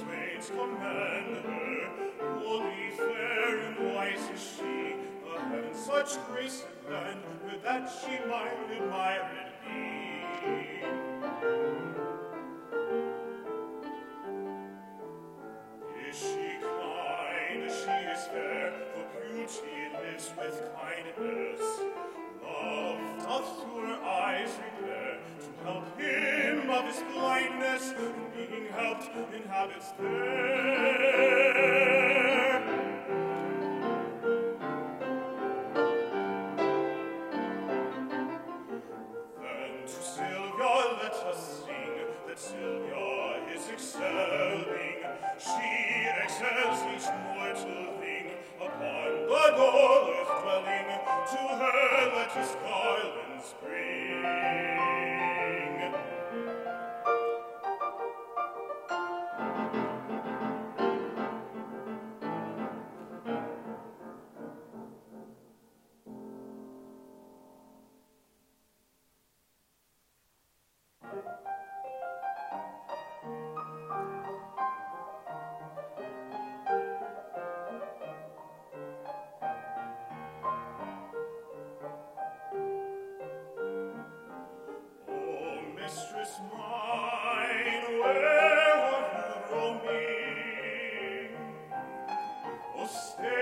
maids command her, holy, fair, and wise is she, a heaven such grace and land, that she might admire it be. alle Stelle stay.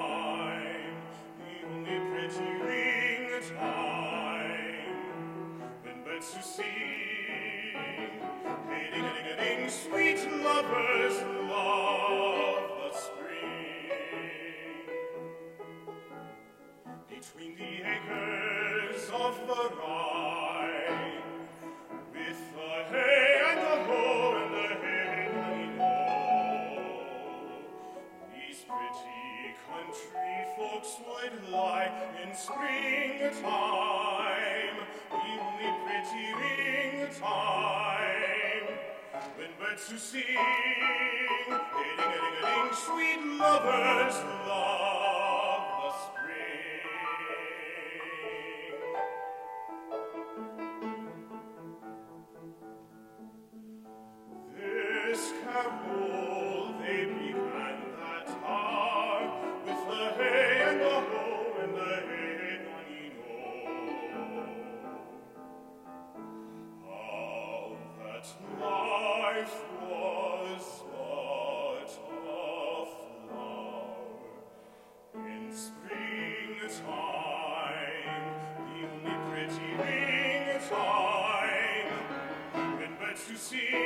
to sing. Ding-a-ding-a-ding, sweet lovers. see.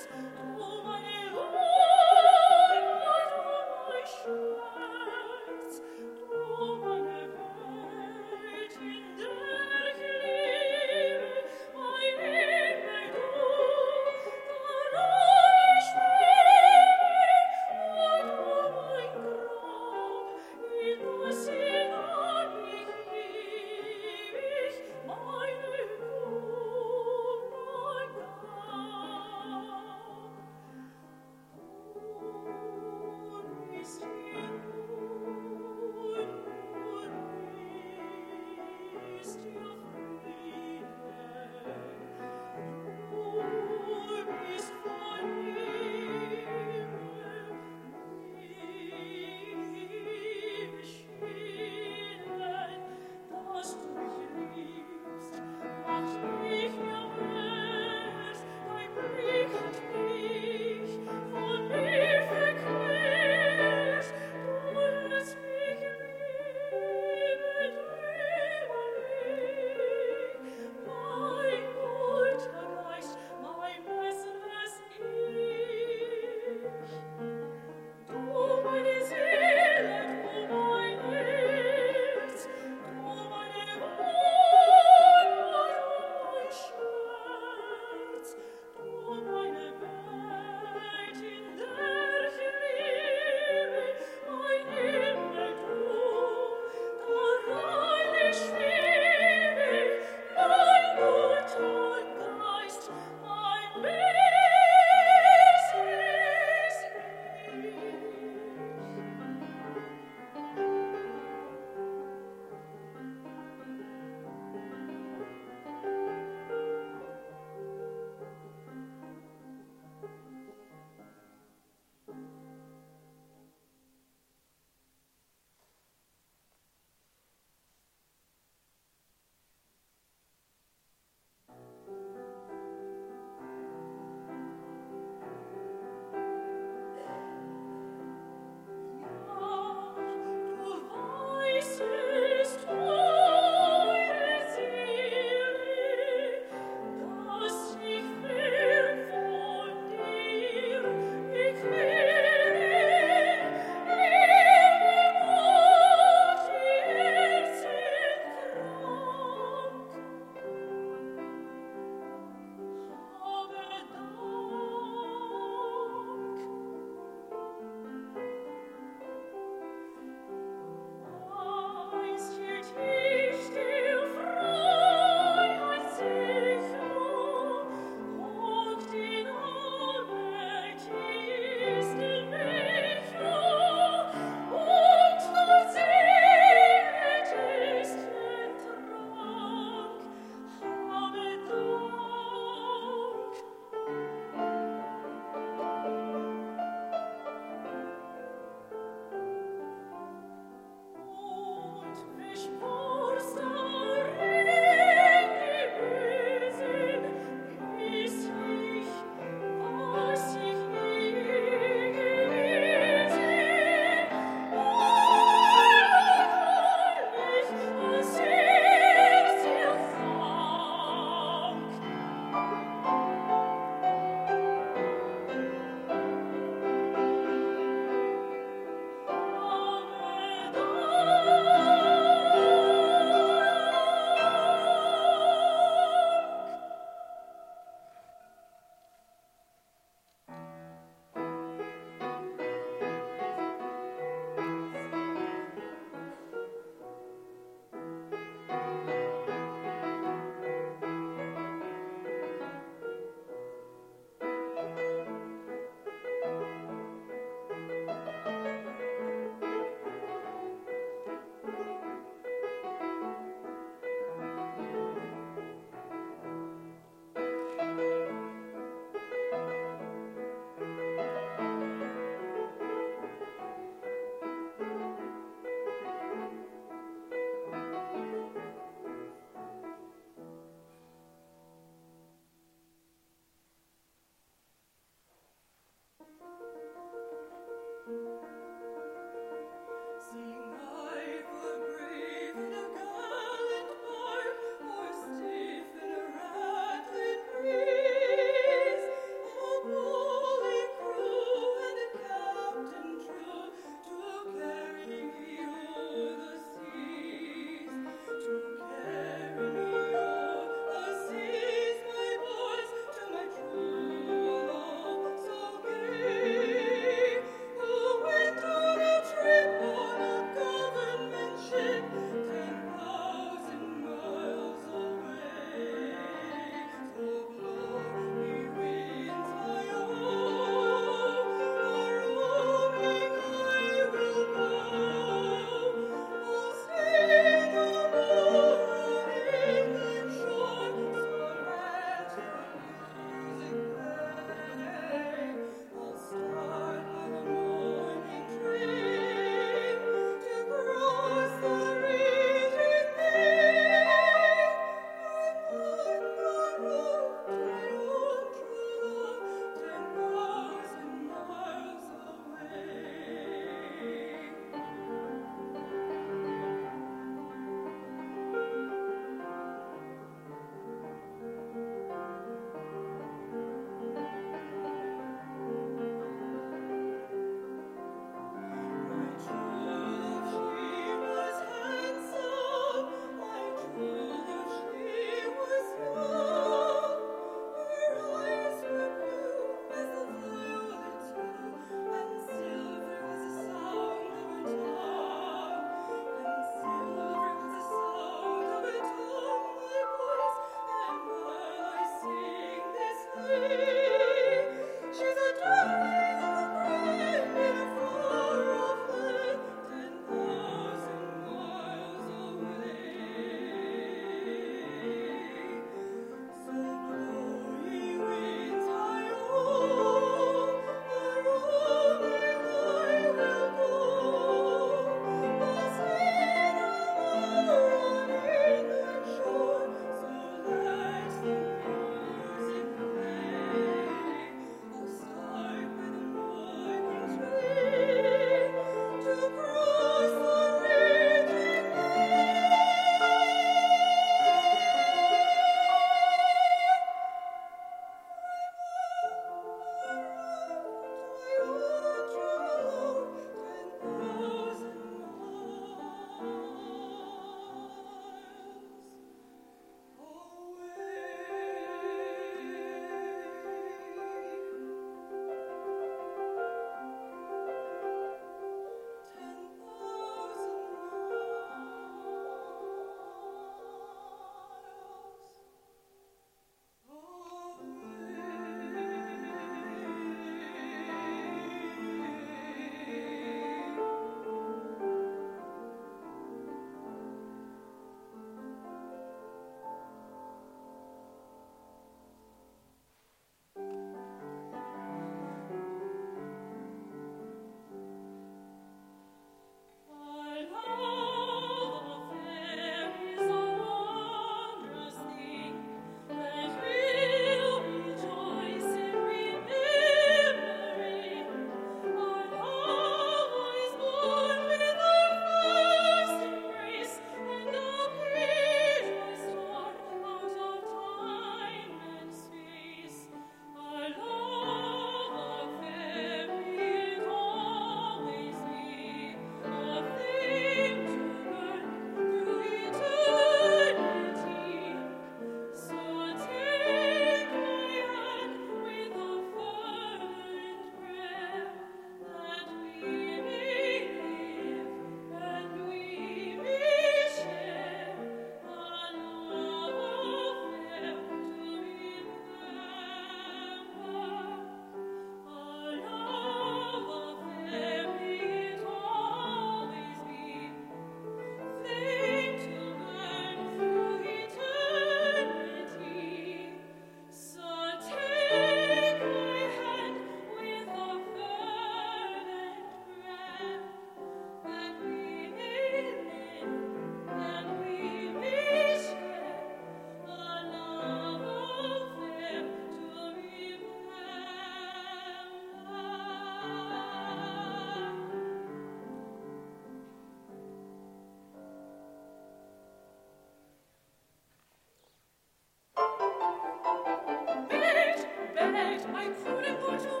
Welt, mein Pudelbulschum,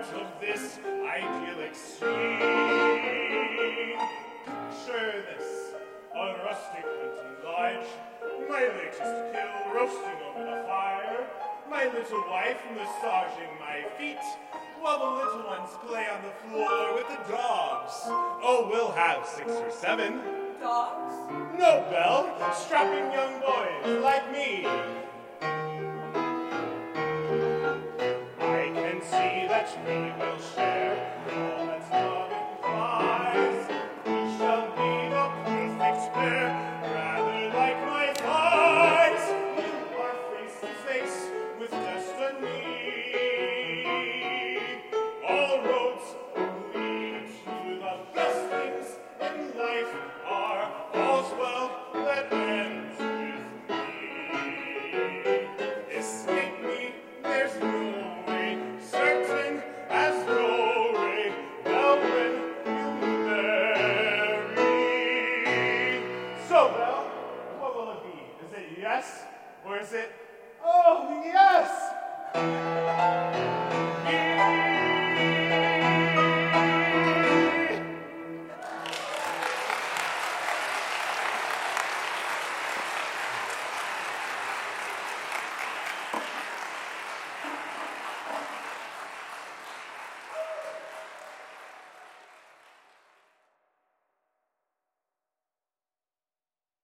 out of this idyllic scene. Picture this, a rustic hunting lodge, my latest kill roasting over the fire, my little wife massaging my feet, while the little ones play on the floor with the dogs. Oh, we'll have six or seven. Dogs? No, Belle, strapping young boys like me. Thank you.